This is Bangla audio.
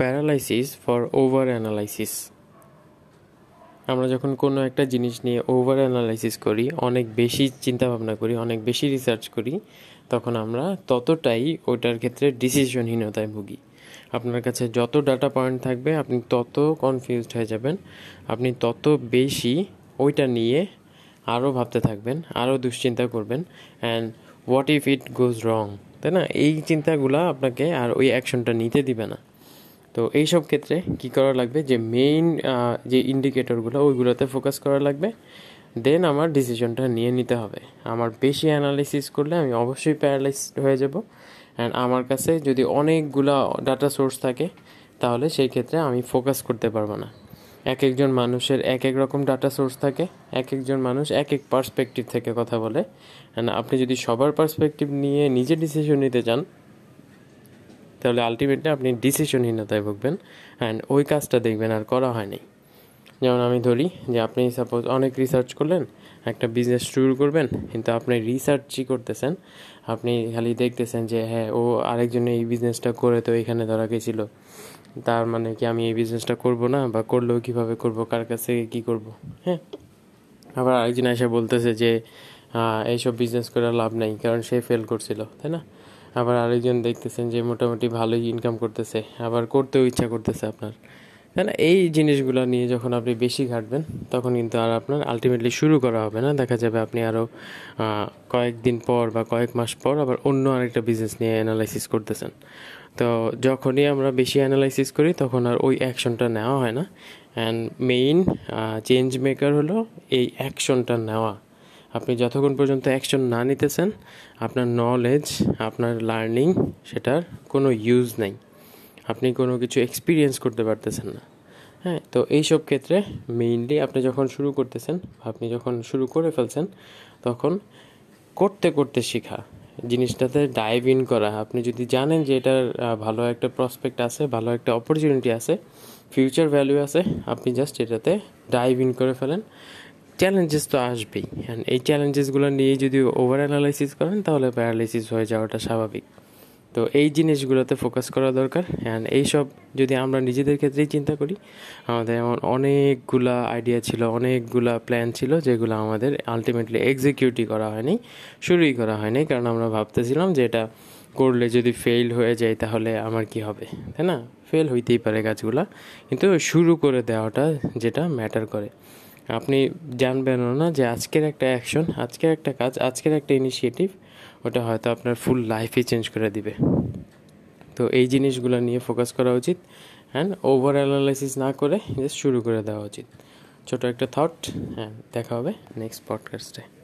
প্যারালাইসিস ফর ওভার অ্যানালাইসিস আমরা যখন কোনো একটা জিনিস নিয়ে ওভার অ্যানালাইসিস করি, অনেক বেশি চিন্তা ভাবনা করি, অনেক বেশি রিসার্চ করি, তখন আমরা ততটাই ওইটার ক্ষেত্রে ডিসিশনহীনতায় ভুগি। আপনার কাছে যত ডাটা পয়েন্ট থাকবে, আপনি তত কনফিউজড হয়ে যাবেন। আপনি তত বেশি ওইটা নিয়ে আরও ভাবতে থাকবেন আরও দুশ্চিন্তা করবেন। And what if it goes wrong তাই না? এই চিন্তাগুলো আপনাকে আর ওই অ্যাকশনটা নিতে দিবে না। তো এইসব ক্ষেত্রে কি করা লাগবে? যে মেইন যে ইন্ডিকেটরগুলো ওইগুলোতে ফোকাস করা লাগবে। দেন আমার ডিসিশনটা নিয়ে নিতে হবে। আমার বেশি অ্যানালিসিস করলে আমি অবশ্যই প্যারালাইজ হয়ে যাব। অ্যান্ড আমার কাছে যদি অনেকগুলো ডাটা সোর্স থাকে, তাহলে সেই ক্ষেত্রে আমি ফোকাস করতে পারব না। এক একজন মানুষের এক এক রকম ডাটা সোর্স থাকে এক একজন মানুষ এক এক পার্সপেক্টিভ থেকে কথা বলে। অ্যান্ড আপনি যদি সবার পার্সপেক্টিভ নিয়ে নিজে ডিসিশন নিতে চান তাহলে আলটিমেটলি আপনি ডিসিশনহীনতায় ভুগবেন অ্যান্ড ওই কাজটা দেখবেন আর করা হয়নি। যেমন আমি ধরি যে আপনি সাপোজ অনেক রিসার্চ করলেন, একটা বিজনেস শুরু করবেন, কিন্তু আপনি রিসার্চই করতেছেন, আপনি খালি দেখতেছেন যে হ্যাঁ ও আরেকজনে এই বিজনেসটা করে তো এখানে ধরা গেছিল। তার মানে কি আমি এই বিজনেসটা করব না বা করলেও কীভাবে করব, কার কাছে কি করব হ্যাঁ? আবার আরেকজন এসে বলতেছে যে এইসব বিজনেস করে লাভ নেই, কারণ সে ফেল করছিল, তাই না? আবার আরেকজন দেখতেছেন যে মোটামুটি ভালোই ইনকাম করতেছে, আবার করতেও ইচ্ছা করতেছে আপনার। তাই না? এই জিনিসগুলো নিয়ে যখন আপনি বেশি ঘাটবেন, তখন কিন্তু আর আপনার আলটিমেটলি শুরু করা হবে না। দেখা যাবে আপনি আরও কয়েকদিন পর বা কয়েক মাস পর আবার অন্য আরেকটা বিজনেস নিয়ে অ্যানালাইসিস করতেছেন। তো যখনই আমরা বেশি অ্যানালাইসিস করি, তখন আর ওই অ্যাকশনটা নেওয়া হয় না। অ্যান্ড মেইন চেঞ্জ মেকার হলো এই অ্যাকশনটা নেওয়া। আপনি যতক্ষণ পর্যন্ত অ্যাকশন না নিতেছেন, আপনার নলেজ আপনার লার্নিং সেটার কোনো ইউজ নাই। আপনি কোনো কিছু এক্সপিরিয়েন্স করতে পারতেছেন না। হ্যাঁ তো এইসব ক্ষেত্রে মেইনলি আপনি যখন শুরু করতেছেন আপনি যখন শুরু করে ফেলছেন, তখন করতে করতে শেখা। জিনিসটাতে ডাইভ ইন করা। আপনি যদি জানেন যে এটার ভালো একটা প্রসপেক্ট আছে, ভালো একটা অপরচুনিটি আছে ফিউচার ভ্যালু আছে, আপনি জাস্ট এটাতে ডাইভ ইন করে ফেলেন। চ্যালেঞ্জেস তো আসবেই। অ্যান্ড এই চ্যালেঞ্জেসগুলো নিয়ে যদি ওভার অ্যানালাইসিস করেন, তাহলে প্যারালাইসিস হয়ে যাওয়াটা স্বাভাবিক। তো এই জিনিসগুলোতে ফোকাস করা দরকার। অ্যান্ড এইসব যদি আমরা নিজেদের ক্ষেত্রেই চিন্তা করি, আমাদের এমন অনেকগুলা আইডিয়া ছিল, অনেকগুলা প্ল্যান ছিল, যেগুলো আমাদের আলটিমেটলি এক্সিকিউটই করা হয়নি, শুরুই করা হয়নি। কারণ আমরা ভাবতেছিলাম যে এটা করলে যদি ফেল হয়ে যায়, তাহলে আমার কি হবে? তাই না? ফেল হইতেই পারে কাজগুলা কিন্তু শুরু করে দেওয়াটা যেটা ম্যাটার করে। আপনি জানবেনও না যে আজকের একটা অ্যাকশন আজকের একটা কাজ, আজকের একটা ইনিশিয়েটিভ ওটা হয়তো আপনার ফুল লাইফই চেঞ্জ করে দিবে। তো এই জিনিসগুলো নিয়ে ফোকাস করা উচিত হ্যাঁ ওভার অ্যানালাইসিস না করে জাস্ট শুরু করে দেওয়া উচিত। ছোটো একটা থট হ্যাঁ দেখা হবে নেক্সট পডকাস্টে